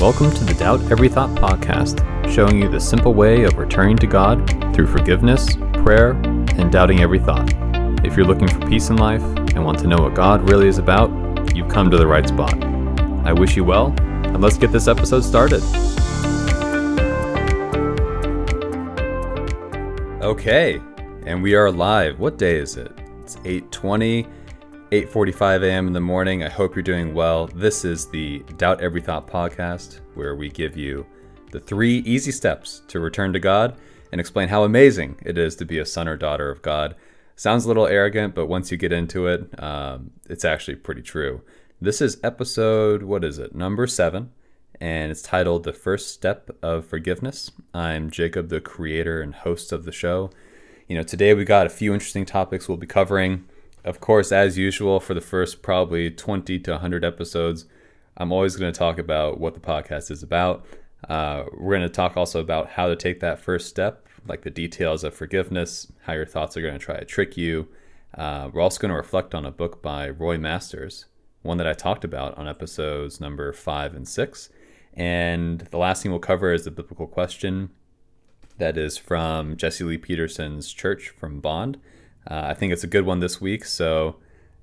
Welcome to the Doubt Every Thought podcast, showing you the simple way of returning to God through forgiveness, prayer, and doubting every thought. If you're looking for peace in life and want to know what God really is about, you've come to the right spot. I wish you well, and let's get this episode started. Okay, and we are live. What day is it? It's 8:20 8:45 a.m. in the morning. I hope you're doing well. This is the Doubt Every Thought podcast where we give you the 3 easy steps to return to God and explain how amazing it is to be a son or daughter of God. Sounds a little arrogant, but once you get into it, um, it's actually pretty true. This is episode, what is it, number seven, and it's titled The First Step of Forgiveness. I'm Jacob, the creator and host of the show. You know, today we got a few interesting topics we'll be covering of course, as usual, for the first probably 20 to 100 episodes, I'm always going to talk about what the podcast is about. Uh, we're going to talk also about how to take that first step, like the details of forgiveness, how your thoughts are going to try to trick you. Uh, we're also going to reflect on a book by Roy Masters, one that I talked about on episodes number five and six. And the last thing we'll cover is the biblical question that is from Jesse Lee Peterson's Church from Bond. Uh, I think it's a good one this week. So,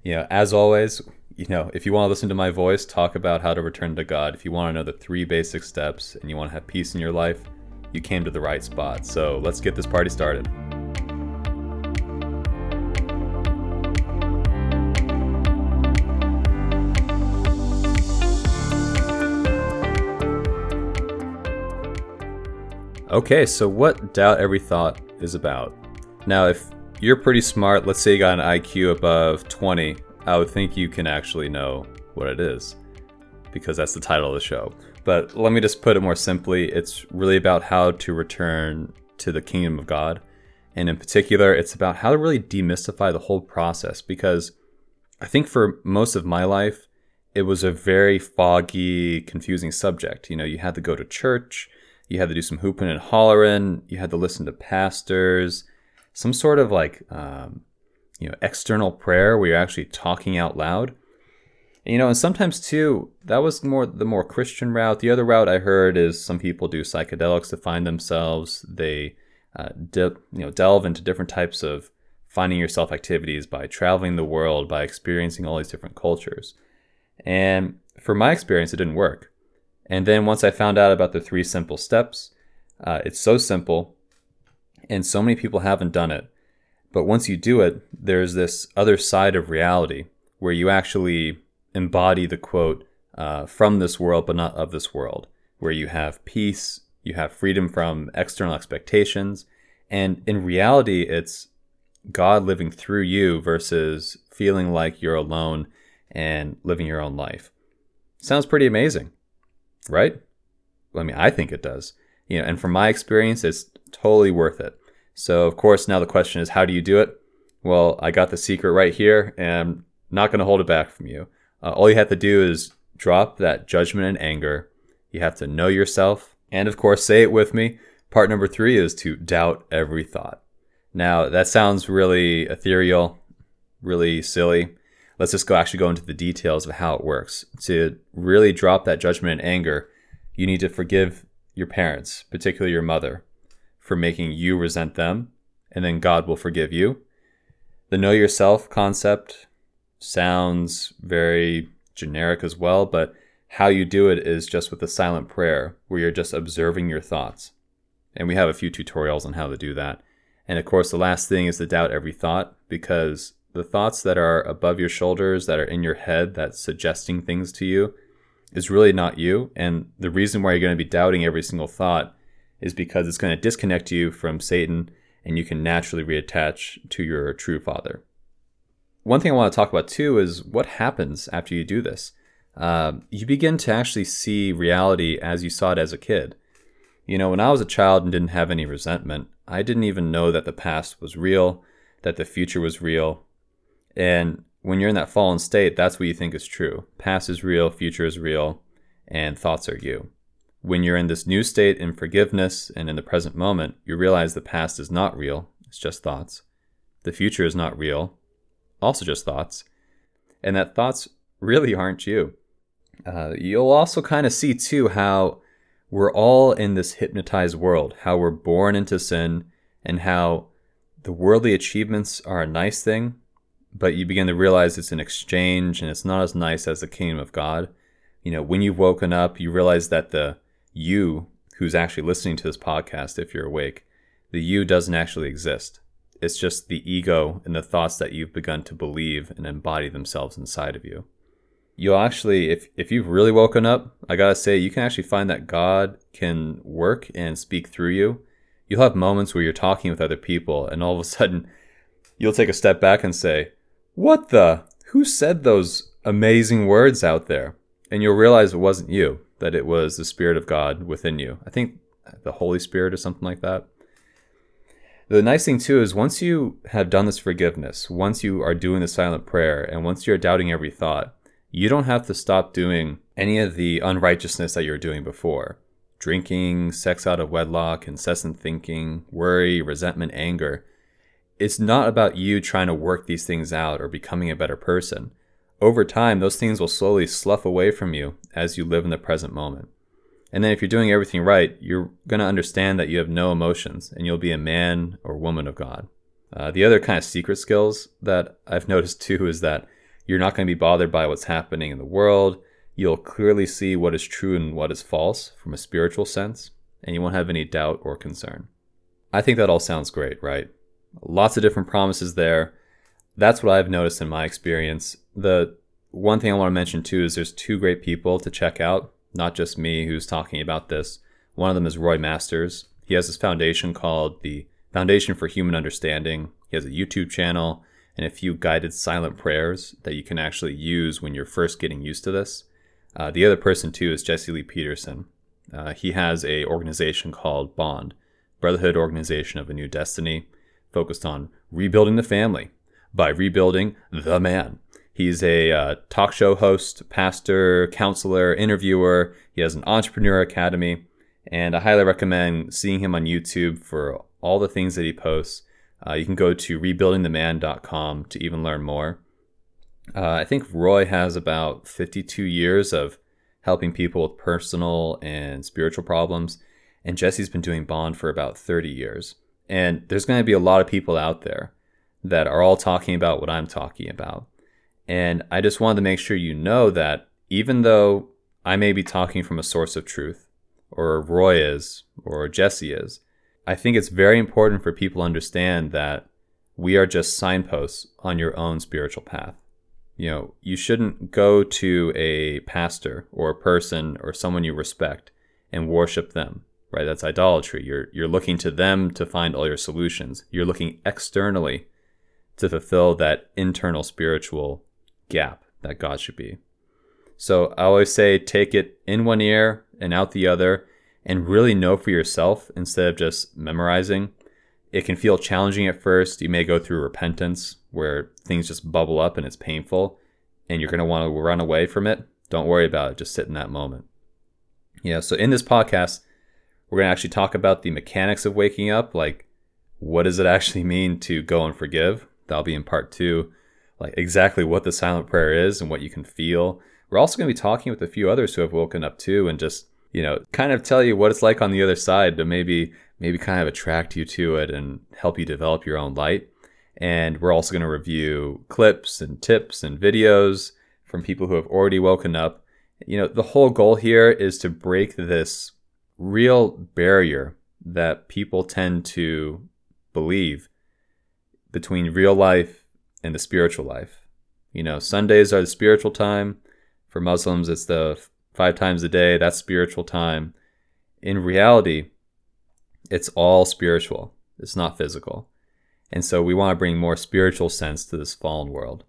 you know, as always, you know, if you want to listen to my voice talk about how to return to God, if you want to know the three basic steps and you want to have peace in your life, you came to the right spot. So let's get this party started. Okay, so what Doubt Every Thought is about. Now, if you're pretty smart. Let's say you got an IQ above 20. I would think you can actually know what it is because that's the title of the show. But let me just put it more simply it's really about how to return to the kingdom of God. And in particular, it's about how to really demystify the whole process because I think for most of my life, it was a very foggy, confusing subject. You know, you had to go to church, you had to do some hooping and hollering, you had to listen to pastors some sort of like um, you know external prayer where you're actually talking out loud. And, you know, and sometimes too, that was more the more Christian route. The other route I heard is some people do psychedelics to find themselves. They uh, you know delve into different types of finding yourself activities by traveling the world, by experiencing all these different cultures. And for my experience, it didn't work. And then once I found out about the three simple steps, uh, it's so simple and so many people haven't done it. But once you do it, there's this other side of reality where you actually embody the quote, uh, from this world, but not of this world, where you have peace, you have freedom from external expectations. And in reality, it's God living through you versus feeling like you're alone and living your own life. Sounds pretty amazing, right? I mean, I think it does. You know, and from my experience, it's totally worth it. So, of course, now the question is, how do you do it? Well, I got the secret right here, and I'm not going to hold it back from you. Uh, all you have to do is drop that judgment and anger. You have to know yourself, and of course, say it with me. Part number three is to doubt every thought. Now, that sounds really ethereal, really silly. Let's just go actually go into the details of how it works. To really drop that judgment and anger, you need to forgive your parents, particularly your mother for making you resent them, and then God will forgive you. The know yourself concept sounds very generic as well, but how you do it is just with a silent prayer where you're just observing your thoughts. And we have a few tutorials on how to do that. And of course, the last thing is to doubt every thought because the thoughts that are above your shoulders, that are in your head, that's suggesting things to you, is really not you. And the reason why you're going to be doubting every single thought is because it's going to disconnect you from Satan and you can naturally reattach to your true father. One thing I want to talk about too is what happens after you do this. Uh, you begin to actually see reality as you saw it as a kid. You know, when I was a child and didn't have any resentment, I didn't even know that the past was real, that the future was real. And when you're in that fallen state, that's what you think is true. Past is real, future is real, and thoughts are you. When you're in this new state in forgiveness and in the present moment, you realize the past is not real, it's just thoughts. The future is not real, also just thoughts. And that thoughts really aren't you. Uh, you'll also kind of see too how we're all in this hypnotized world, how we're born into sin, and how the worldly achievements are a nice thing, but you begin to realize it's an exchange and it's not as nice as the kingdom of God. You know, when you've woken up, you realize that the you who's actually listening to this podcast, if you're awake, the you doesn't actually exist. It's just the ego and the thoughts that you've begun to believe and embody themselves inside of you. You'll actually if if you've really woken up i gotta say you can actually find that god can work and speak through you. You'll have moments where you're talking with other people and all of a sudden you'll take a step back and say what the? Who said those amazing words out there? And you'll realize it wasn't you that it was the spirit of god within you i think the holy spirit or something like that the nice thing too is once you have done this forgiveness once you are doing the silent prayer and once you're doubting every thought you don't have to stop doing any of the unrighteousness that you were doing before drinking, sex out of wedlock, incessant thinking, worry, resentment, anger. It's not about you trying to work these things out or becoming a better person. Over time, those things will slowly slough away from you as you live in the present moment. And then if you're doing everything right, you're going to understand that you have no emotions and you'll be a man or woman of God. Uh, the other kind of secret skills that I've noticed too is that you're not going to be bothered by what's happening in the world. You'll clearly see what is true and what is false from a spiritual sense, and you won't have any doubt or concern. I think that all sounds great, right? Lots of different promises there. That's what I've noticed in my experience. The one thing I want to mention too is there's two great people to check out, not just me who's talking about this. One of them is Roy Masters. He has this foundation called the Foundation for Human Understanding. He has a YouTube channel and a few guided silent prayers that you can actually use when you're first getting used to this. Uh, the other person too is Jesse Lee Peterson. Uh, he has a organization called Bond, Brotherhood Organization of a New Destiny, focused on rebuilding the family by rebuilding the man. He's a uh, talk show host, pastor, counselor, interviewer. He has an entrepreneur academy, and I highly recommend seeing him on YouTube for all the things that he posts. Uh, you can go to rebuildingtheman.com to even learn more. Uh, I think Roy has about 52 years of helping people with personal and spiritual problems, and Jesse's been doing Bond for about 30 years. And there's going to be a lot of people out there that are all talking about what I'm talking about. And I just wanted to make sure you know that even though I may be talking from a source of truth, or Roy is, or Jesse is, I think it's very important for people to understand that we are just signposts on your own spiritual path. You know, you shouldn't go to a pastor or a person or someone you respect and worship them, right? That's idolatry. You're you're looking to them to find all your solutions. You're looking externally to fulfill that internal spiritual gap that God should be. So I always say take it in one ear and out the other and really know for yourself instead of just memorizing. It can feel challenging at first. You may go through repentance where things just bubble up and it's painful and you're going to want to run away from it. Don't worry about it. Just sit in that moment. Yeah. So in this podcast, we're going to actually talk about the mechanics of waking up. Like, what does it actually mean to go and forgive? That'll be in part two. Like, exactly what the silent prayer is and what you can feel. We're also going to be talking with a few others who have woken up too and just you know, kind of tell you what it's like on the other side to maybe maybe kind of attract you to it and help you develop your own light. And we're also going to review clips and tips and videos from people who have already woken up. You know, the whole goal here is to break this real barrier that people tend to believe between real life and the spiritual life. You know, Sundays are the spiritual time. For Muslims, it's the five times a day, that's spiritual time. In reality, it's all spiritual, it's not physical. And so we want to bring more spiritual sense to this fallen world.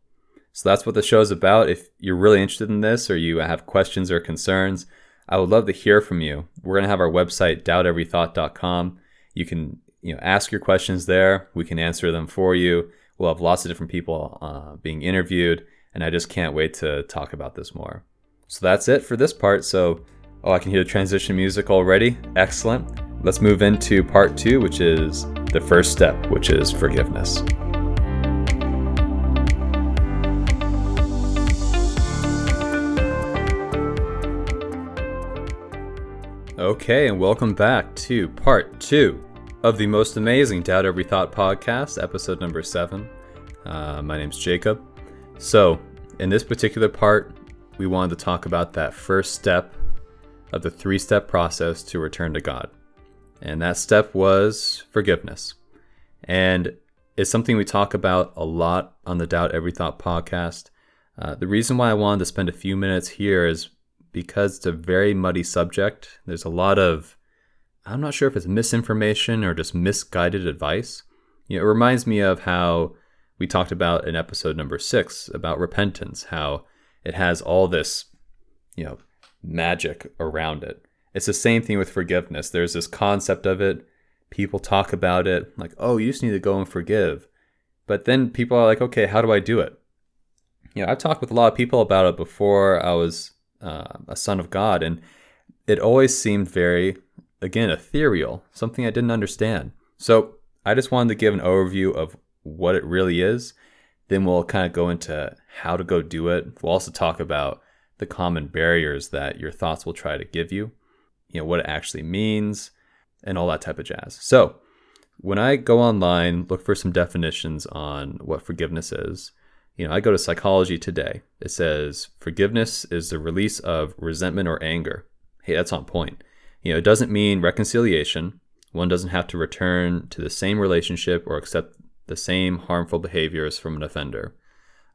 So that's what the show's about. If you're really interested in this or you have questions or concerns, I would love to hear from you. We're going to have our website, doubteverythought.com. You can you know, ask your questions there. We can answer them for you. We'll have lots of different people uh, being interviewed, and I just can't wait to talk about this more. So that's it for this part. So, oh, I can hear the transition music already. Excellent. Let's move into part two, which is the first step, which is forgiveness. Okay, and welcome back to part two of the most amazing Doubt Every Thought podcast, episode number seven. Uh, my name's Jacob. So, in this particular part, we wanted to talk about that first step of the three step process to return to God. And that step was forgiveness. And it's something we talk about a lot on the Doubt Every Thought podcast. Uh, the reason why I wanted to spend a few minutes here is because it's a very muddy subject. There's a lot of, I'm not sure if it's misinformation or just misguided advice. You know, it reminds me of how we talked about in episode number six about repentance, how it has all this, you know, magic around it. It's the same thing with forgiveness. There's this concept of it. People talk about it like, oh, you just need to go and forgive. But then people are like, okay, how do I do it? You know, I've talked with a lot of people about it before I was uh, a son of God, and it always seemed very, again, ethereal, something I didn't understand. So I just wanted to give an overview of what it really is. Then we'll kind of go into how to go do it. We'll also talk about the common barriers that your thoughts will try to give you, you know, what it actually means, and all that type of jazz. So, when I go online, look for some definitions on what forgiveness is. You know, I go to Psychology Today. It says forgiveness is the release of resentment or anger. Hey, that's on point. You know, it doesn't mean reconciliation. One doesn't have to return to the same relationship or accept the same harmful behaviors from an offender.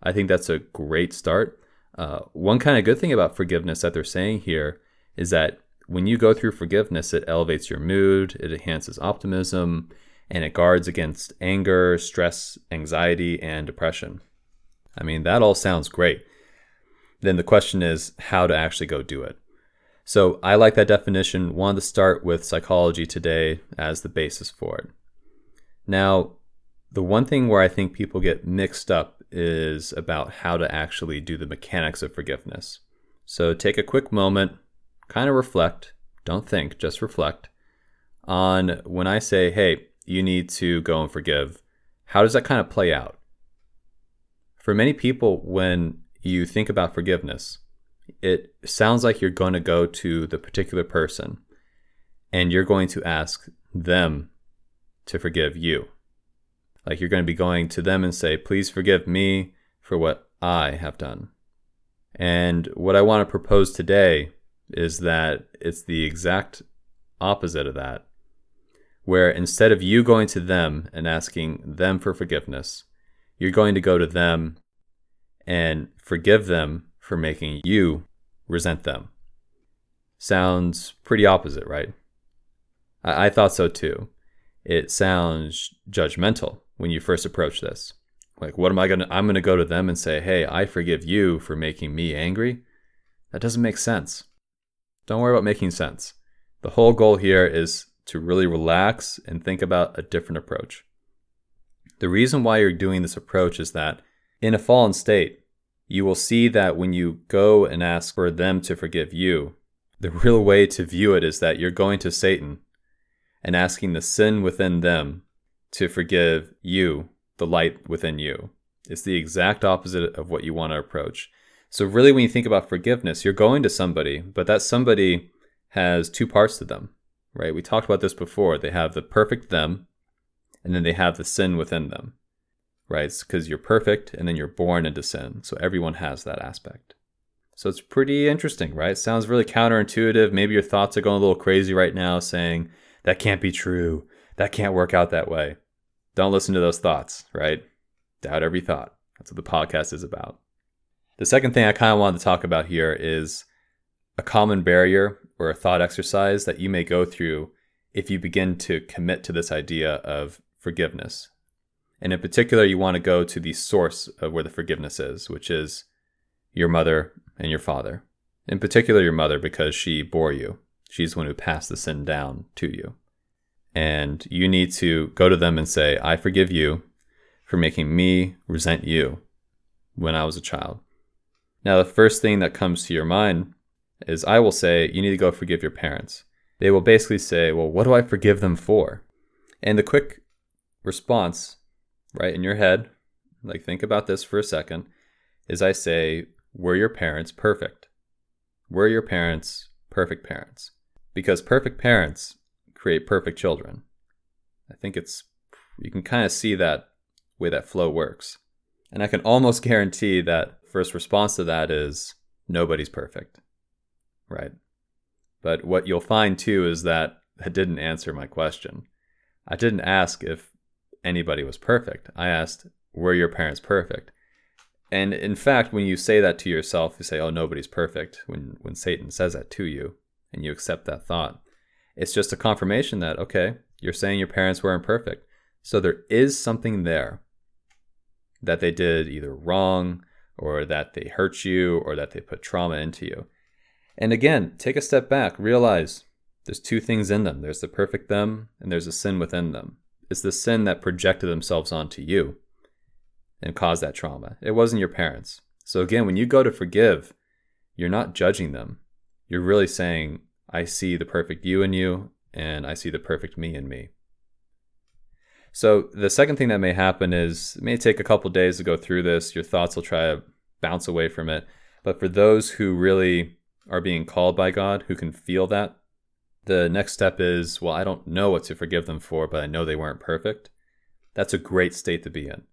I think that's a great start. Uh, one kind of good thing about forgiveness that they're saying here is that when you go through forgiveness, it elevates your mood, it enhances optimism, and it guards against anger, stress, anxiety, and depression. I mean, that all sounds great. Then the question is how to actually go do it. So I like that definition. Wanted to start with psychology today as the basis for it. Now, the one thing where I think people get mixed up is about how to actually do the mechanics of forgiveness. So take a quick moment, kind of reflect, don't think, just reflect on when I say, hey, you need to go and forgive, how does that kind of play out? For many people, when you think about forgiveness, it sounds like you're going to go to the particular person and you're going to ask them to forgive you. Like you're going to be going to them and say, please forgive me for what I have done. And what I want to propose today is that it's the exact opposite of that, where instead of you going to them and asking them for forgiveness, you're going to go to them and forgive them for making you resent them. Sounds pretty opposite, right? I, I thought so too. It sounds judgmental when you first approach this? Like, what am I to, I'm to go to them and say, hey, I forgive you for making me angry? That doesn't make sense. Don't worry about making sense. The whole goal here is to really relax and think about a different approach. The reason why you're doing this approach is that in a fallen state, you will see that when you go and ask for them to forgive you, the real way to view it is that you're going to Satan and asking the sin within them to forgive you, the light within you. It's the exact opposite of what you want to approach. So, really, when you think about forgiveness, you're going to somebody, but that somebody has two parts to them, right? We talked about this before. They have the perfect them, and then they have the sin within them, right? Because you're perfect, and then you're born into sin. So, everyone has that aspect. So, it's pretty interesting, right? Sounds really counterintuitive. Maybe your thoughts are going a little crazy right now, saying, that can't be true. That can't work out that way. Don't listen to those thoughts, right? Doubt every thought. That's what the podcast is about. The second thing I kind of wanted to talk about here is a common barrier or a thought exercise that you may go through if you begin to commit to this idea of forgiveness. And in particular, you want to go to the source of where the forgiveness is, which is your mother and your father. In particular, your mother, because she bore you. She's the one who passed the sin down to you. And you need to go to them and say, I forgive you for making me resent you when I was a child. Now, the first thing that comes to your mind is I will say, you need to go forgive your parents. They will basically say, Well, what do I forgive them for? And the quick response, right in your head, like think about this for a second, is I say, Were your parents perfect? Were your parents perfect parents? because perfect parents create perfect children. I think it's, you can kind of see that way that flow works. And I can almost guarantee that first response to that is nobody's perfect. Right. But what you'll find too is that that didn't answer my question. I didn't ask if anybody was perfect. I asked, were your parents perfect? And in fact, when you say that to yourself, you say, "Oh, nobody's perfect." When when Satan says that to you, and you accept that thought, it's just a confirmation that okay, you're saying your parents weren't perfect, so there is something there that they did either wrong, or that they hurt you, or that they put trauma into you. And again, take a step back, realize there's two things in them. There's the perfect them, and there's a sin within them. It's the sin that projected themselves onto you and caused that trauma. It wasn't your parents. So again, when you go to forgive, you're not judging them. You're really saying, I see the perfect you in you, and I see the perfect me in me. So the second thing that may happen is it may take a couple days to go through this. Your thoughts will try to bounce away from it. But for those who really are being called by God, who can feel that, the next step is, well, I don't know what to forgive them for, but I know they weren't perfect. That's a great state to be in.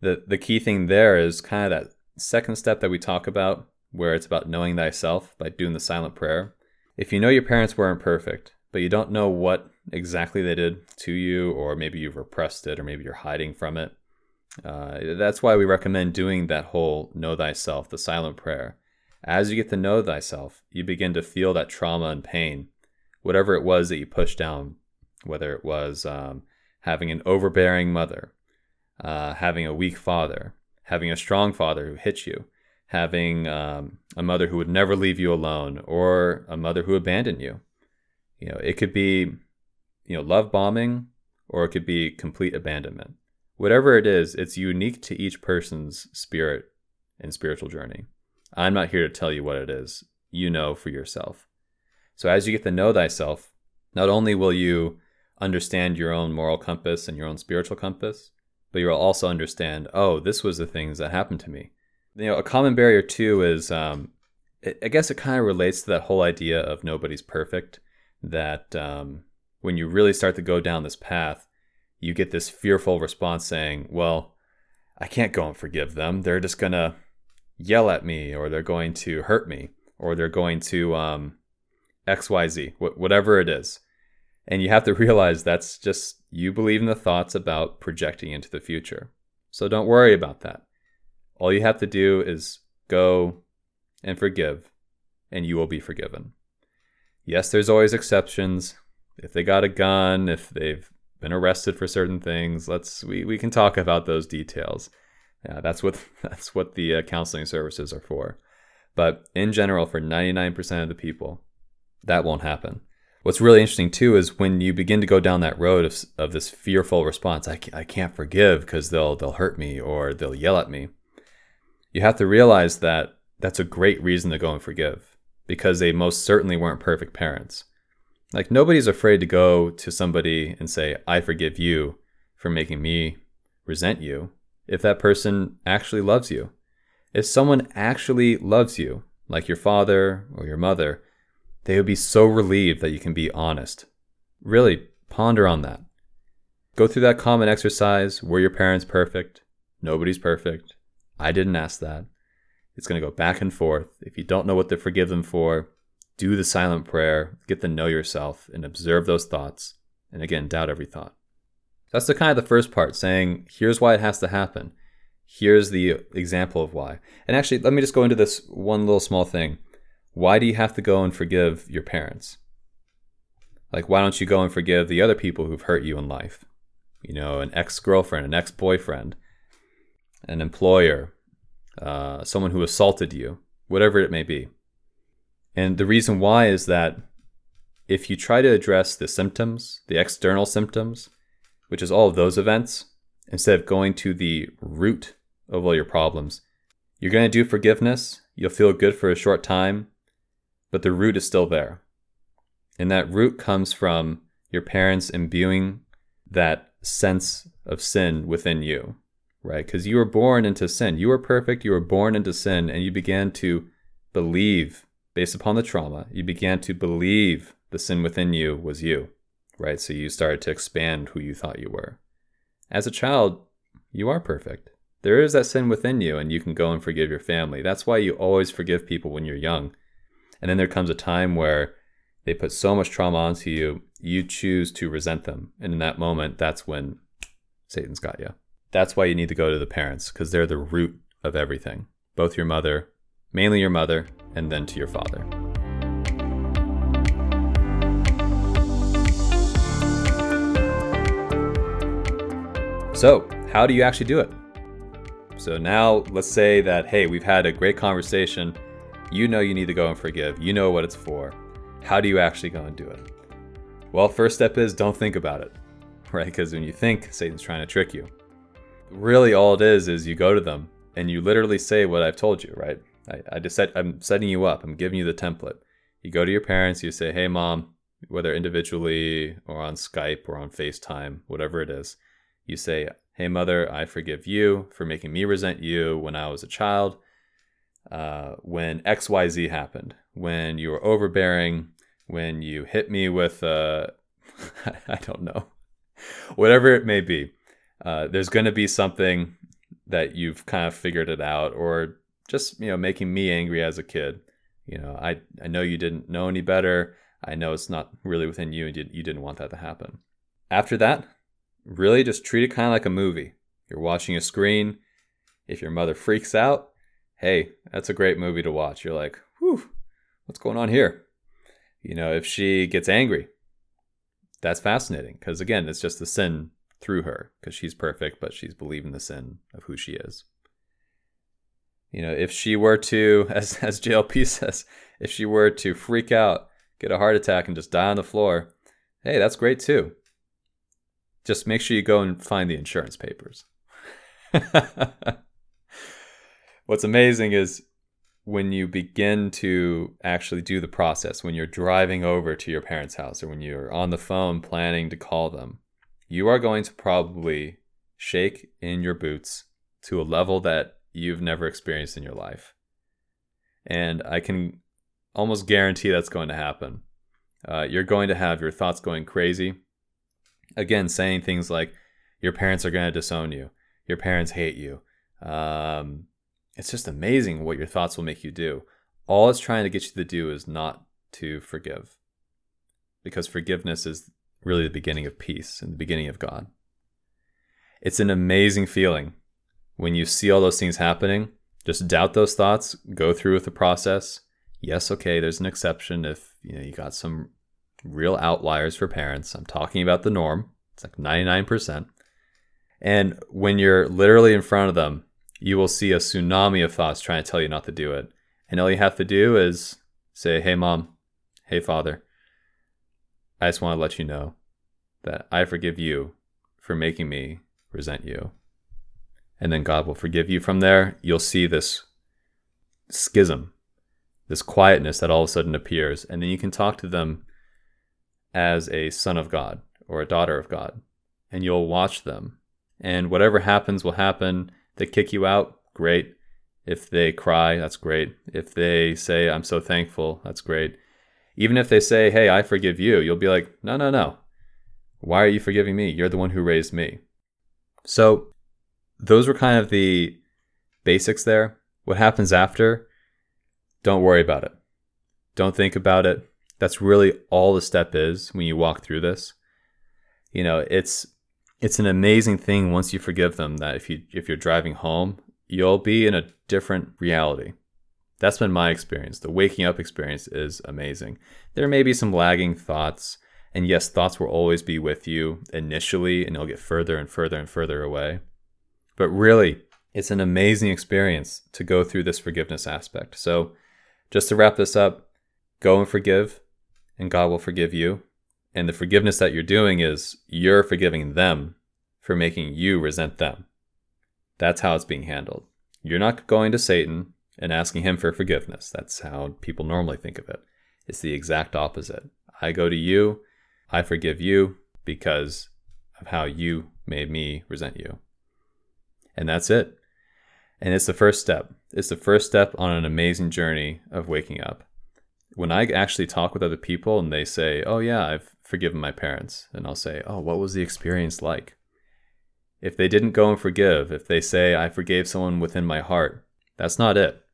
The the key thing there is kind of that second step that we talk about where it's about knowing thyself by doing the silent prayer. If you know your parents weren't perfect but you don't know what exactly they did to you or maybe you've repressed it or maybe you're hiding from it uh, that's why we recommend doing that whole know thyself the silent prayer. As you get to know thyself you begin to feel that trauma and pain whatever it was that you pushed down whether it was um, having an overbearing mother uh, having a weak father, having a strong father who hits you, having um, a mother who would never leave you alone, or a mother who abandoned you. You know, it could be, you know, love bombing, or it could be complete abandonment. Whatever it is, it's unique to each person's spirit and spiritual journey. I'm not here to tell you what it is. You know for yourself. So as you get to know thyself, not only will you understand your own moral compass and your own spiritual compass, but you'll also understand, oh, this was the things that happened to me. You know, a common barrier too is, um, it, I guess it kind of relates to that whole idea of nobody's perfect. That um, when you really start to go down this path, you get this fearful response saying, well, I can't go and forgive them. They're just going to yell at me, or they're going to hurt me, or they're going to um, XYZ, wh- whatever it is. And you have to realize that's just you believe in the thoughts about projecting into the future. So don't worry about that. All you have to do is go and forgive, and you will be forgiven. Yes, there's always exceptions. If they got a gun, if they've been arrested for certain things, let's we, we can talk about those details. Yeah, that's what that's what the uh, counseling services are for. But in general, for 99% of the people, that won't happen. What's really interesting too is when you begin to go down that road of, of this fearful response, I, I can't forgive because they'll they'll hurt me or they'll yell at me. You have to realize that that's a great reason to go and forgive because they most certainly weren't perfect parents. Like nobody's afraid to go to somebody and say, "I forgive you for making me resent you." If that person actually loves you, if someone actually loves you, like your father or your mother, they would be so relieved that you can be honest. Really, ponder on that. Go through that common exercise. Were your parents perfect? Nobody's perfect. I didn't ask that. It's going to go back and forth. If you don't know what to forgive them for, do the silent prayer, get to know yourself, and observe those thoughts. And again, doubt every thought. That's the kind of the first part, saying, here's why it has to happen. Here's the example of why. And actually, let me just go into this one little small thing. Why do you have to go and forgive your parents? Like, why don't you go and forgive the other people who've hurt you in life? You know, an ex girlfriend, an ex boyfriend, an employer, uh, someone who assaulted you, whatever it may be. And the reason why is that if you try to address the symptoms, the external symptoms, which is all of those events, instead of going to the root of all your problems, you're going to do forgiveness. You'll feel good for a short time, but the root is still there. And that root comes from your parents imbuing that sense of sin within you, right? Because you were born into sin. You were perfect. You were born into sin, and you began to believe based upon the trauma. You began to believe the sin within you was you, right? So you started to expand who you thought you were. As a child, you are perfect. There is that sin within you, and you can go and forgive your family. That's why you always forgive people when you're young. And then there comes a time where they put so much trauma onto you, you choose to resent them. And in that moment, that's when Satan's got you. That's why you need to go to the parents, because they're the root of everything. Both your mother, mainly your mother, and then to your father. So, how do you actually do it? So now let's say that, hey, we've had a great conversation. You know you need to go and forgive. You know what it's for. How do you actually go and do it? Well, first step is don't think about it, right? Because when you think, Satan's trying to trick you. Really, all it is is you go to them and you literally say what I've told you, right? I, I just said I'm setting you up. I'm giving you the template. You go to your parents. You say, "Hey, mom," whether individually or on Skype or on FaceTime, whatever it is. You say, Hey, mother, I forgive you for making me resent you when I was a child, uh, when XYZ happened, when you were overbearing, when you hit me with, uh, I don't know, whatever it may be. Uh, there's going to be something that you've kind of figured it out, or just you know making me angry as a kid. You know, I I know you didn't know any better. I know it's not really within you, and you, you didn't want that to happen. After that, really just treat it kind of like a movie. You're watching a screen. If your mother freaks out, hey, that's a great movie to watch. You're like, whew, what's going on here? You know, if she gets angry, that's fascinating because, again, it's just the sin through her because she's perfect, but she's believing the sin of who she is. You know, if she were to, as, as JLP says, if she were to freak out, get a heart attack, and just die on the floor, hey, that's great too just make sure you go and find the insurance papers. What's amazing is when you begin to actually do the process, when you're driving over to your parents' house or when you're on the phone planning to call them, you are going to probably shake in your boots to a level that you've never experienced in your life. And I can almost guarantee that's going to happen. Uh, you're going to have your thoughts going crazy again saying things like your parents are going to disown you your parents hate you um, it's just amazing what your thoughts will make you do all it's trying to get you to do is not to forgive because forgiveness is really the beginning of peace and the beginning of god it's an amazing feeling when you see all those things happening just doubt those thoughts go through with the process yes okay there's an exception if you know you got some real outliers for parents. I'm talking about the norm. It's like 99%. And when you're literally in front of them, you will see a tsunami of thoughts trying to tell you not to do it. And all you have to do is say, Hey, mom, hey, father, I just want to let you know that I forgive you for making me resent you. And then God will forgive you. From there, you'll see this schism, this quietness that all of a sudden appears. And then you can talk to them as a son of God or a daughter of God, and you'll watch them. And whatever happens will happen. They kick you out, great. If they cry, that's great. If they say, I'm so thankful, that's great. Even if they say, Hey, I forgive you, you'll be like, No, no, no. Why are you forgiving me? You're the one who raised me. So, those were kind of the basics there. What happens after, don't worry about it. Don't think about it. That's really all the step is when you walk through this. You know, it's it's an amazing thing once you forgive them that if you if you're driving home, you'll be in a different reality. That's been my experience. The waking up experience is amazing. There may be some lagging thoughts, and yes, thoughts will always be with you initially, and they'll get further and further and further away. But really, it's an amazing experience to go through this forgiveness aspect. So, just to wrap this up, go and forgive and God will forgive you. And the forgiveness that you're doing is you're forgiving them for making you resent them. That's how it's being handled. You're not going to Satan and asking him for forgiveness. That's how people normally think of it. It's the exact opposite. I go to you, I forgive you because of how you made me resent you. And that's it. And it's the first step. It's the first step on an amazing journey of waking up. when I actually talk with other people and they say, "Oh yeah, I've forgiven my parents," and I'll say, "Oh, what was the experience like?" If they didn't go and forgive, if they say, "I forgave someone within my heart," that's not it.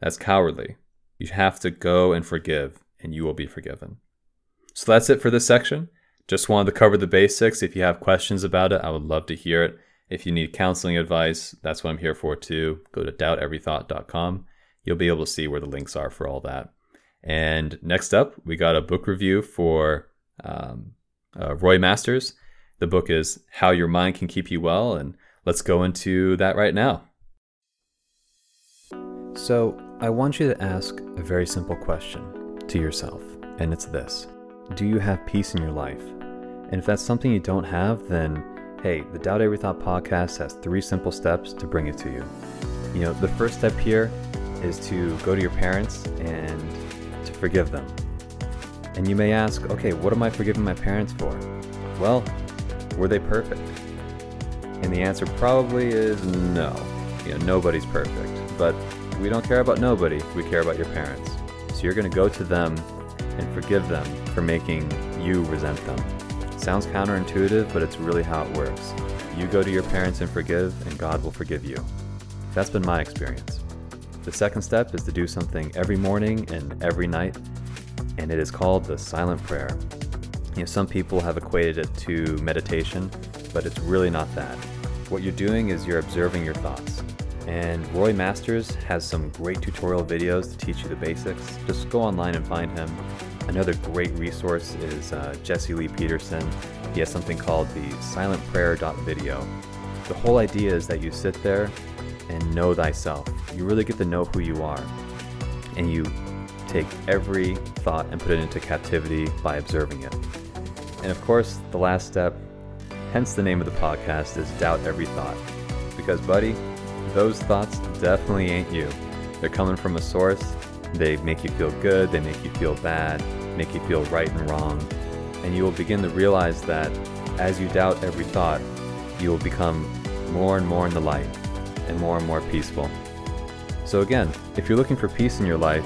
That's cowardly. You have to go and forgive, and you will be forgiven. So that's it for this section. Just wanted to cover the basics. If you have questions about it, I would love to hear it. If you need counseling advice, that's what I'm here for too. Go to doubteverythought.com. You'll be able to see where the links are for all that. And next up, we got a book review for um, uh, Roy Masters. The book is How Your Mind Can Keep You Well, and let's go into that right now. So, I want you to ask a very simple question to yourself, and it's this Do you have peace in your life? And if that's something you don't have, then hey, the Doubt Every Thought podcast has three simple steps to bring it to you. You know, the first step here is to go to your parents and to forgive them. And you may ask, okay, what am I forgiving my parents for? Well, were they perfect? And the answer probably is no. You know, nobody's perfect. But we don't care about nobody, we care about your parents. So you're going to go to them and forgive them for making you resent them. sounds counterintuitive, but it's really how it works. You go to your parents and forgive, and God will forgive you. That's been my experience. The second step is to do something every morning and every night, and it is called the silent prayer. You know, some people have equated it to meditation, but it's really not that. What you're doing is you're observing your thoughts. And Roy Masters has some great tutorial videos to teach you the basics. Just go online and find him. Another great resource is uh, Jesse Lee Peterson. He has something called the silentprayer.video. The whole idea is that you sit there and know thyself. You really get to know who you are. And you take every thought and put it into captivity by observing it. And of course, the last step, hence the name of the podcast, is Doubt Every Thought. Because, buddy, those thoughts definitely ain't you. They're coming from a source. They make you feel good, they make you feel bad, make you feel right and wrong. And you will begin to realize that as you doubt every thought, you will become more and more in the light and more and more peaceful. So, again, if you're looking for peace in your life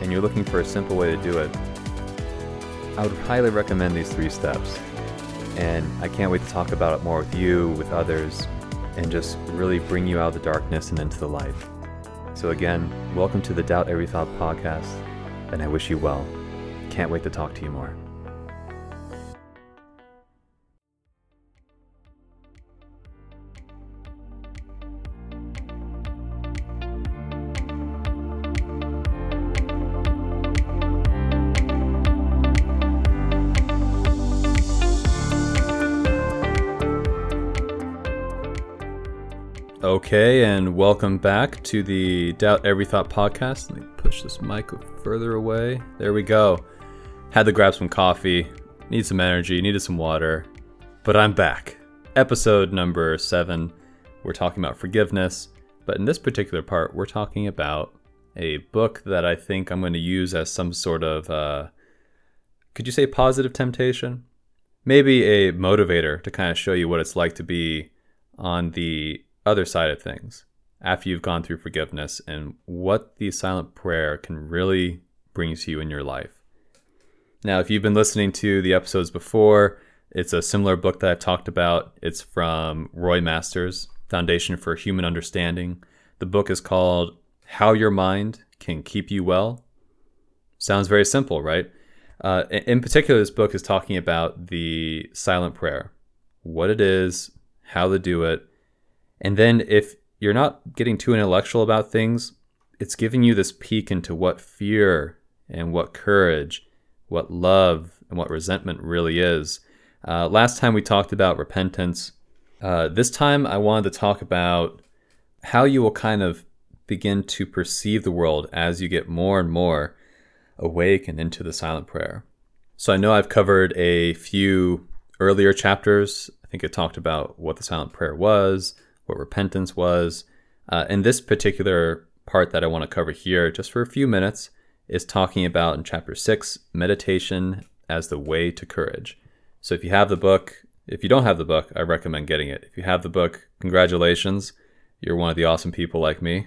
and you're looking for a simple way to do it, I would highly recommend these three steps. And I can't wait to talk about it more with you, with others, and just really bring you out of the darkness and into the light. So, again, welcome to the Doubt Every Thought podcast, and I wish you well. Can't wait to talk to you more. Okay, and welcome back to the Doubt Every Thought podcast. Let me push this mic further away. There we go. Had to grab some coffee, need some energy, needed some water, but I'm back. Episode number seven. We're talking about forgiveness, but in this particular part, we're talking about a book that I think I'm going to use as some sort of, uh, could you say positive temptation? Maybe a motivator to kind of show you what it's like to be on the other side of things after you've gone through forgiveness and what the silent prayer can really bring to you in your life. Now, if you've been listening to the episodes before, it's a similar book that I've talked about. It's from Roy Masters, Foundation for Human Understanding. The book is called How Your Mind Can Keep You Well. Sounds very simple, right? Uh, in particular, this book is talking about the silent prayer, what it is, how to do it, and then if you're not getting too intellectual about things, it's giving you this peek into what fear and what courage, what love and what resentment really is. Uh, last time we talked about repentance. Uh, this time I wanted to talk about how you will kind of begin to perceive the world as you get more and more awake and into the silent prayer. So I know I've covered a few earlier chapters. I think it talked about what the silent prayer was, what repentance was. Uh, in this particular part that I want to cover here, just for a few minutes, is talking about in chapter six meditation as the way to courage. So if you have the book, if you don't have the book, I recommend getting it. If you have the book, congratulations. You're one of the awesome people like me.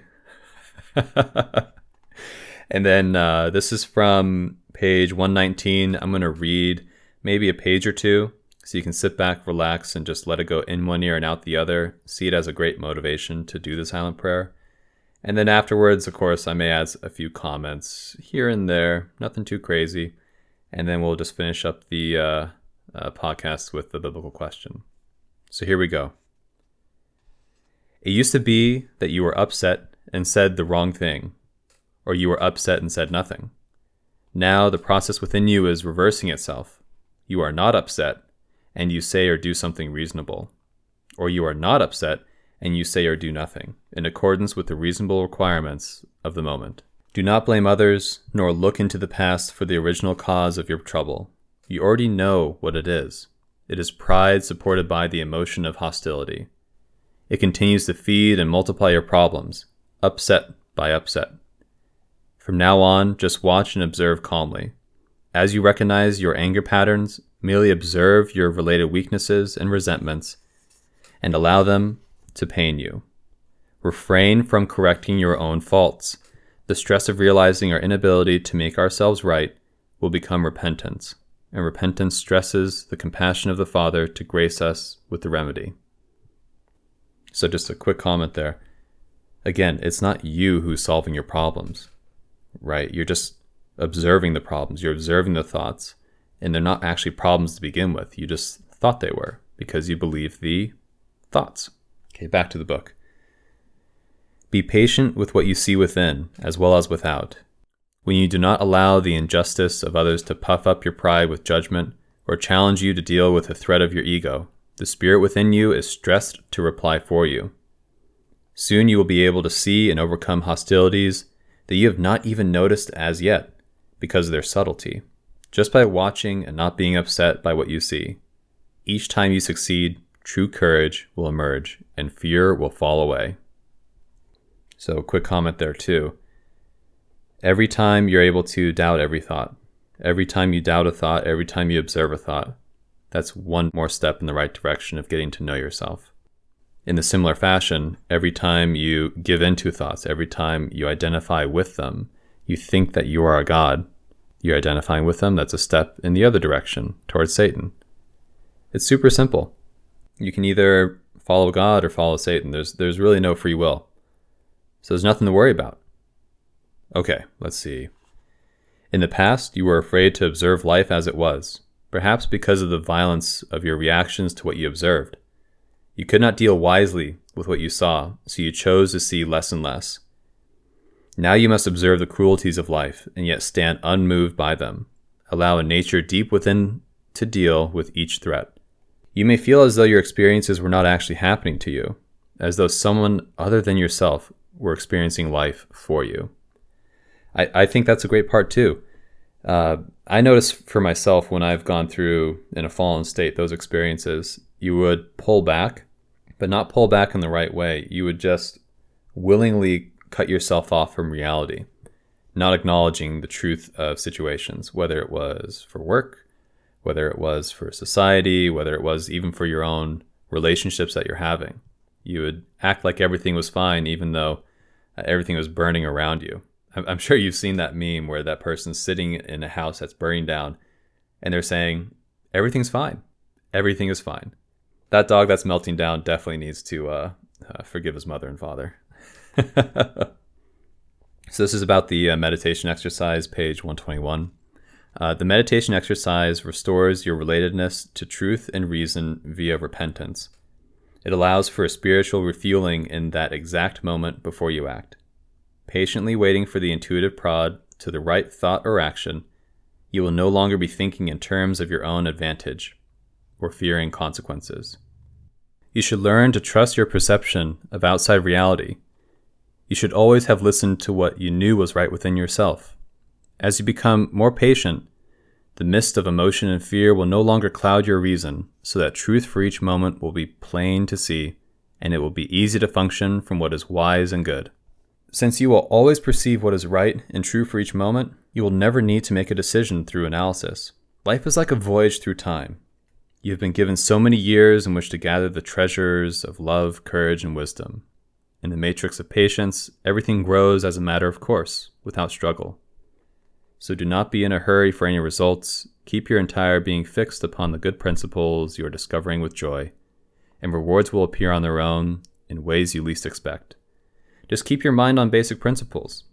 and then uh, this is from page 119. I'm going to read maybe a page or two so you can sit back, relax, and just let it go in one ear and out the other. See it as a great motivation to do the silent prayer. And then afterwards, of course, I may add a few comments here and there, nothing too crazy. And then we'll just finish up the uh, uh, podcast with the biblical question. So here we go. It used to be that you were upset and said the wrong thing, or you were upset and said nothing. Now the process within you is reversing itself. You are not upset and you say or do something reasonable. Or you are not upset and you say or do nothing, in accordance with the reasonable requirements of the moment. Do not blame others, nor look into the past for the original cause of your trouble. You already know what it is. It is pride supported by the emotion of hostility. It continues to feed and multiply your problems, upset by upset. From now on, just watch and observe calmly. As you recognize your anger patterns Merely observe your related weaknesses and resentments and allow them to pain you. Refrain from correcting your own faults. The stress of realizing our inability to make ourselves right will become repentance, and repentance stresses the compassion of the Father to grace us with the remedy. So, just a quick comment there. Again, it's not you who's solving your problems, right? You're just observing the problems, you're observing the thoughts, and they're not actually problems to begin with. You just thought they were because you believe the thoughts. Okay, back to the book. Be patient with what you see within as well as without. When you do not allow the injustice of others to puff up your pride with judgment or challenge you to deal with the threat of your ego, the spirit within you is stressed to reply for you. Soon you will be able to see and overcome hostilities that you have not even noticed as yet because of their subtlety just by watching and not being upset by what you see. Each time you succeed, true courage will emerge and fear will fall away. So, quick comment there, too. Every time you're able to doubt every thought, every time you doubt a thought, every time you observe a thought, that's one more step in the right direction of getting to know yourself. In the similar fashion, every time you give in to thoughts, every time you identify with them, you think that you are a God, you're identifying with them, that's a step in the other direction towards Satan. It's super simple. You can either follow God or follow Satan. There's there's really no free will. So there's nothing to worry about. Okay, let's see. In the past, you were afraid to observe life as it was, perhaps because of the violence of your reactions to what you observed. You could not deal wisely with what you saw, so you chose to see less and less. Now you must observe the cruelties of life, and yet stand unmoved by them. Allow a nature deep within to deal with each threat. You may feel as though your experiences were not actually happening to you, as though someone other than yourself were experiencing life for you. I, I think that's a great part too. Uh, I notice for myself when I've gone through in a fallen state those experiences, you would pull back, but not pull back in the right way. You would just willingly cut yourself off from reality, not acknowledging the truth of situations, whether it was for work, whether it was for society, whether it was even for your own relationships that you're having. You would act like everything was fine, even though uh, everything was burning around you. I'm sure you've seen that meme where that person's sitting in a house that's burning down and they're saying, Everything's fine. Everything is fine. That dog that's melting down definitely needs to uh, uh, forgive his mother and father. so this is about the uh, meditation exercise, page 121. Uh, the meditation exercise restores your relatedness to truth and reason via repentance. It allows for a spiritual refueling in that exact moment before you act. Patiently waiting for the intuitive prod to the right thought or action, you will no longer be thinking in terms of your own advantage or fearing consequences. You should learn to trust your perception of outside reality you should always have listened to what you knew was right within yourself. As you become more patient, the mist of emotion and fear will no longer cloud your reason, so that truth for each moment will be plain to see, and it will be easy to function from what is wise and good. Since you will always perceive what is right and true for each moment, you will never need to make a decision through analysis. Life is like a voyage through time. You have been given so many years in which to gather the treasures of love, courage, and wisdom. In the matrix of patience, everything grows as a matter of course, without struggle. So do not be in a hurry for any results. Keep your entire being fixed upon the good principles you are discovering with joy, and rewards will appear on their own in ways you least expect. Just keep your mind on basic principles.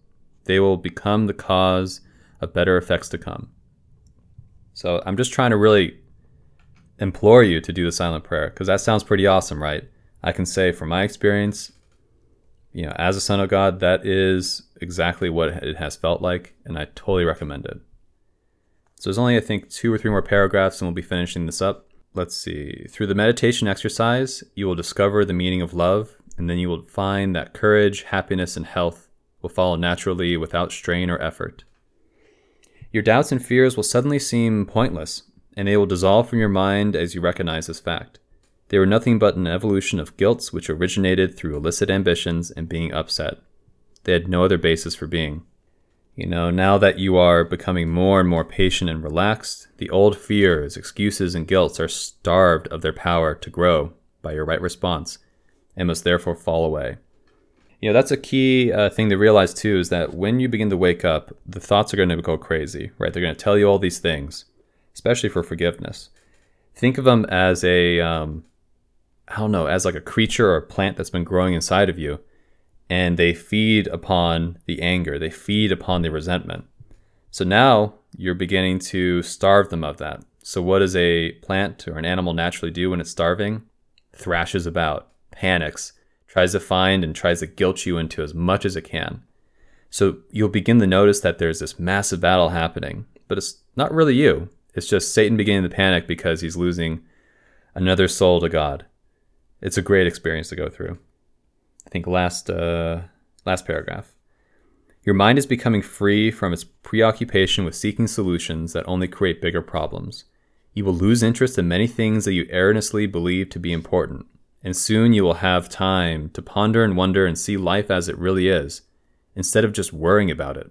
They will become the cause of better effects to come. So I'm just trying to really implore you to do the silent prayer because that sounds pretty awesome, right? I can say from my experience, you know, as a son of God, that is exactly what it has felt like, and I totally recommend it. So there's only, I think, two or three more paragraphs, and we'll be finishing this up. Let's see. Through the meditation exercise, you will discover the meaning of love, and then you will find that courage, happiness, and health will follow naturally without strain or effort. Your doubts and fears will suddenly seem pointless, and they will dissolve from your mind as you recognize this fact. They were nothing but an evolution of guilts which originated through illicit ambitions and being upset. They had no other basis for being. You know, now that you are becoming more and more patient and relaxed, the old fears, excuses, and guilts are starved of their power to grow by your right response and must therefore fall away. You know, that's a key uh, thing to realize too is that when you begin to wake up, the thoughts are going to go crazy, right? They're going to tell you all these things, especially for forgiveness. Think of them as a, um, I don't know, as like a creature or a plant that's been growing inside of you, and they feed upon the anger, they feed upon the resentment. So now you're beginning to starve them of that. So, what does a plant or an animal naturally do when it's starving? Thrashes about, panics, tries to find and tries to guilt you into as much as it can. So, you'll begin to notice that there's this massive battle happening, but it's not really you. It's just Satan beginning to panic because he's losing another soul to God it's a great experience to go through. I think last uh, last paragraph. Your mind is becoming free from its preoccupation with seeking solutions that only create bigger problems. You will lose interest in many things that you erroneously believe to be important, and soon you will have time to ponder and wonder and see life as it really is, instead of just worrying about it.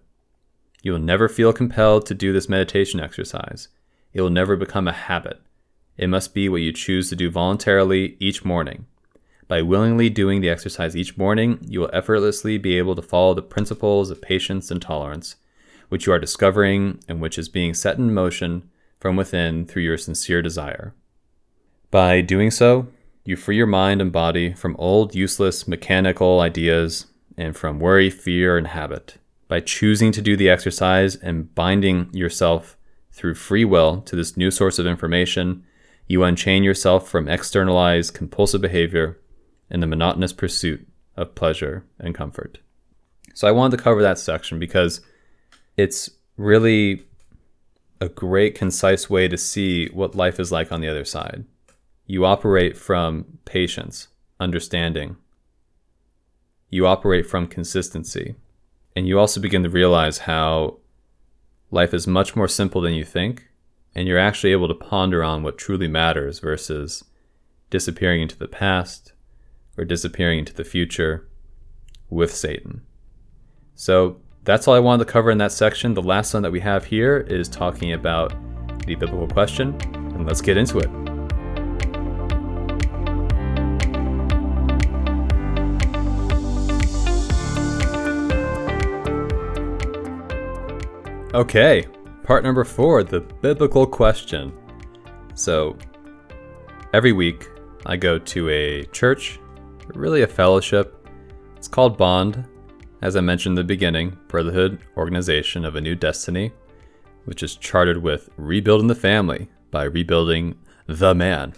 You will never feel compelled to do this meditation exercise. It will never become a habit. It must be what you choose to do voluntarily each morning. By willingly doing the exercise each morning, you will effortlessly be able to follow the principles of patience and tolerance, which you are discovering and which is being set in motion from within through your sincere desire. By doing so, you free your mind and body from old, useless, mechanical ideas and from worry, fear, and habit. By choosing to do the exercise and binding yourself through free will to this new source of information, you unchain yourself from externalized compulsive behavior and the monotonous pursuit of pleasure and comfort. So I wanted to cover that section because it's really a great, concise way to see what life is like on the other side. You operate from patience, understanding. You operate from consistency. And you also begin to realize how life is much more simple than you think and you're actually able to ponder on what truly matters versus disappearing into the past or disappearing into the future with Satan. So that's all I wanted to cover in that section. The last one that we have here is talking about the biblical question, and let's get into it. Okay, Part number four the biblical question. So, every week I go to a church, really a fellowship. It's called Bond, as I mentioned in the beginning, Brotherhood Organization of a New Destiny, which is chartered with Rebuilding the Family by Rebuilding the Man.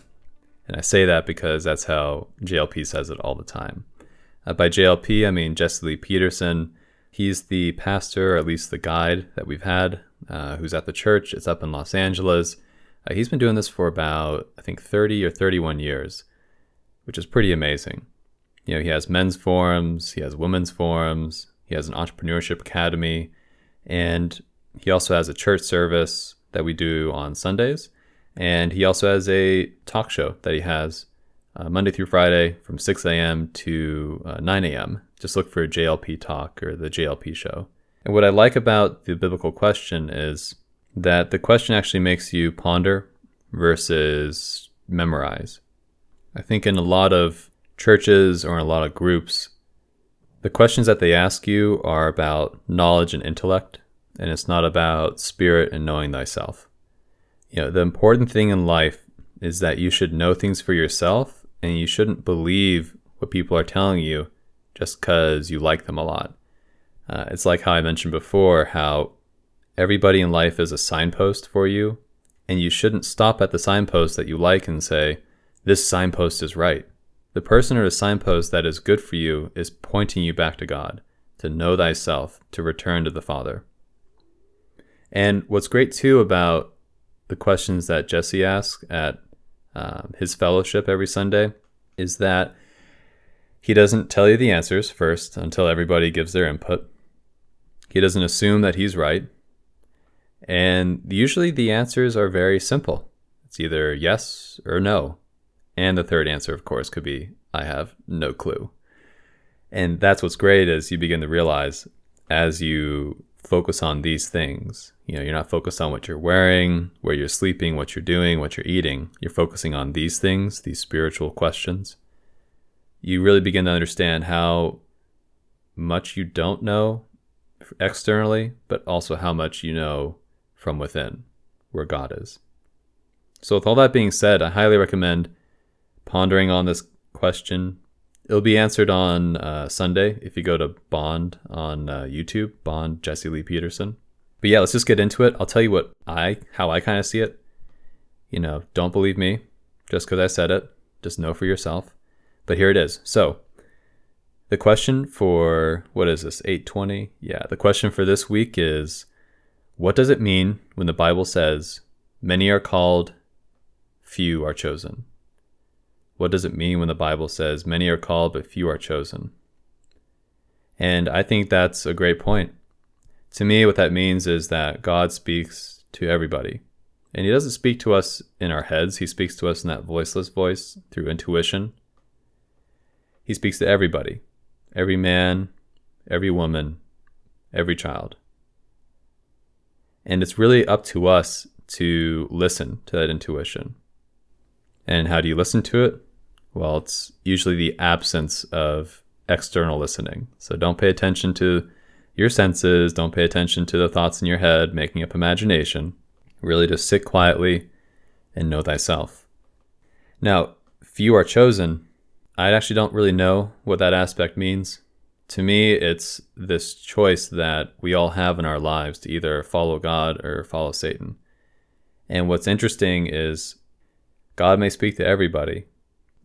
And I say that because that's how JLP says it all the time. Uh, by JLP, I mean Jesse Lee Peterson. He's the pastor, or at least the guide that we've had uh, who's at the church. It's up in Los Angeles. Uh, he's been doing this for about, I think, 30 or 31 years, which is pretty amazing. You know, he has men's forums, he has women's forums, he has an entrepreneurship academy, and he also has a church service that we do on Sundays. And he also has a talk show that he has uh, Monday through Friday from 6 a.m. to uh, 9 a.m. Just look for JLP Talk or the JLP Show. And what I like about the biblical question is that the question actually makes you ponder versus memorize. I think in a lot of churches or in a lot of groups, the questions that they ask you are about knowledge and intellect, and it's not about spirit and knowing thyself. You know, the important thing in life is that you should know things for yourself and you shouldn't believe what people are telling you just because you like them a lot. Uh, it's like how I mentioned before how everybody in life is a signpost for you, and you shouldn't stop at the signpost that you like and say, This signpost is right. The person or the signpost that is good for you is pointing you back to God, to know thyself, to return to the Father. And what's great too about the questions that Jesse asks at um, his fellowship every Sunday is that he doesn't tell you the answers first until everybody gives their input. He doesn't assume that he's right. And usually the answers are very simple. It's either yes or no. And the third answer, of course, could be I have no clue. And that's what's great as you begin to realize as you focus on these things, you know, you're not focused on what you're wearing, where you're sleeping, what you're doing, what you're eating. You're focusing on these things, these spiritual questions. You really begin to understand how much you don't know externally, but also how much you know from within, where God is. So, with all that being said, I highly recommend pondering on this question. It'll be answered on uh, Sunday if you go to Bond on uh, YouTube, Bond Jesse Lee Peterson. But yeah, let's just get into it. I'll tell you what I, how I kind of see it. You know, don't believe me just because I said it. Just know for yourself. But here it is. So, the question for what is this 820 yeah the question for this week is what does it mean when the bible says many are called few are chosen what does it mean when the bible says many are called but few are chosen and i think that's a great point. To me what that means is that god speaks to everybody and he doesn't speak to us in our heads. He speaks to us in that voiceless voice through intuition. He speaks to everybody every man, every woman, every child. And it's really up to us to listen to that intuition. And how do you listen to it? Well, it's usually the absence of external listening. So don't pay attention to your senses, don't pay attention to the thoughts in your head, making up imagination. Really just sit quietly and know thyself. Now, few are chosen I actually don't really know what that aspect means. To me, it's this choice that we all have in our lives to either follow God or follow Satan. And what's interesting is God may speak to everybody,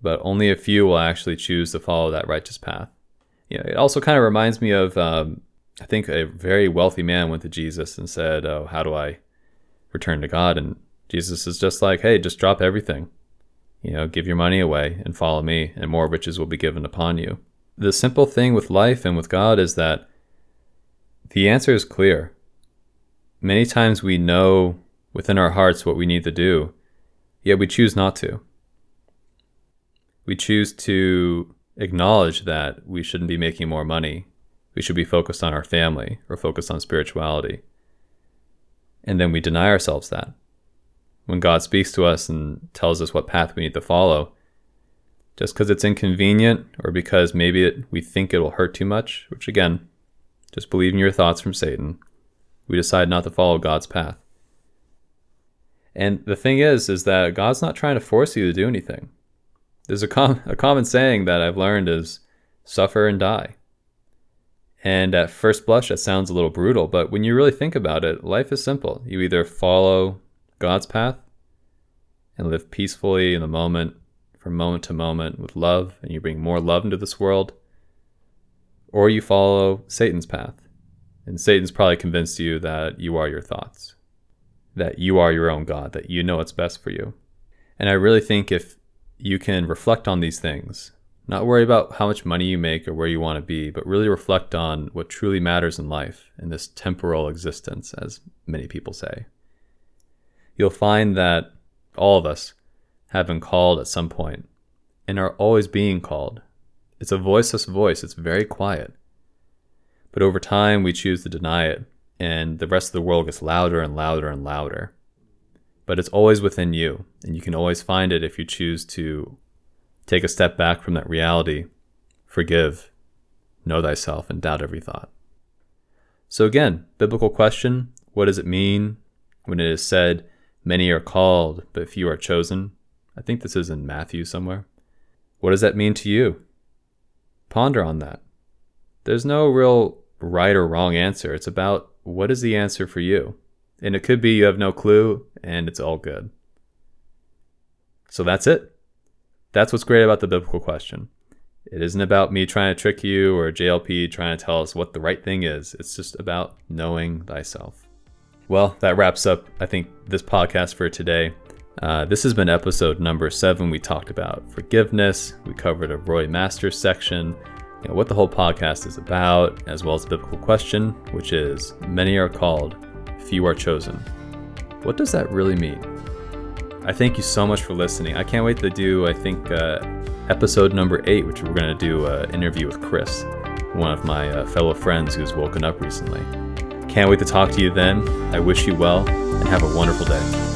but only a few will actually choose to follow that righteous path. You know, it also kind of reminds me of, um, I think, a very wealthy man went to Jesus and said, "Oh, how do I return to God?" And Jesus is just like, "Hey, just drop everything. You know, give your money away and follow me, and more riches will be given upon you. The simple thing with life and with God is that the answer is clear. Many times we know within our hearts what we need to do, yet we choose not to. We choose to acknowledge that we shouldn't be making more money. We should be focused on our family or focused on spirituality. And then we deny ourselves that when God speaks to us and tells us what path we need to follow. Just because it's inconvenient or because maybe it, we think it will hurt too much, which again, just believing your thoughts from Satan, we decide not to follow God's path. And the thing is, is that God's not trying to force you to do anything. There's a, com- a common saying that I've learned is suffer and die. And at first blush, that sounds a little brutal, but when you really think about it, life is simple. You either follow God's path and live peacefully in the moment, from moment to moment with love, and you bring more love into this world, or you follow Satan's path. And Satan's probably convinced you that you are your thoughts, that you are your own God, that you know what's best for you. And I really think if you can reflect on these things, not worry about how much money you make or where you want to be, but really reflect on what truly matters in life, in this temporal existence, as many people say you'll find that all of us have been called at some point and are always being called. It's a voiceless voice, it's very quiet. But over time, we choose to deny it, and the rest of the world gets louder and louder and louder. But it's always within you, and you can always find it if you choose to take a step back from that reality, forgive, know thyself, and doubt every thought. So, again, biblical question what does it mean when it is said, Many are called, but few are chosen? I think this is in Matthew somewhere. What does that mean to you? Ponder on that. There's no real right or wrong answer. It's about what is the answer for you. And it could be you have no clue and it's all good. So that's it. That's what's great about the biblical question. It isn't about me trying to trick you or JLP trying to tell us what the right thing is. It's just about knowing thyself. Well, that wraps up, I think, this podcast for today. Uh, this has been episode number seven. We talked about forgiveness. We covered a Roy Masters section, you know, what the whole podcast is about, as well as a biblical question, which is many are called, few are chosen. What does that really mean? I thank you so much for listening. I can't wait to do, I think, uh, episode number eight, which we're going to do an interview with Chris, one of my uh, fellow friends who's woken up recently. Can't wait to talk to you then. I wish you well and have a wonderful day.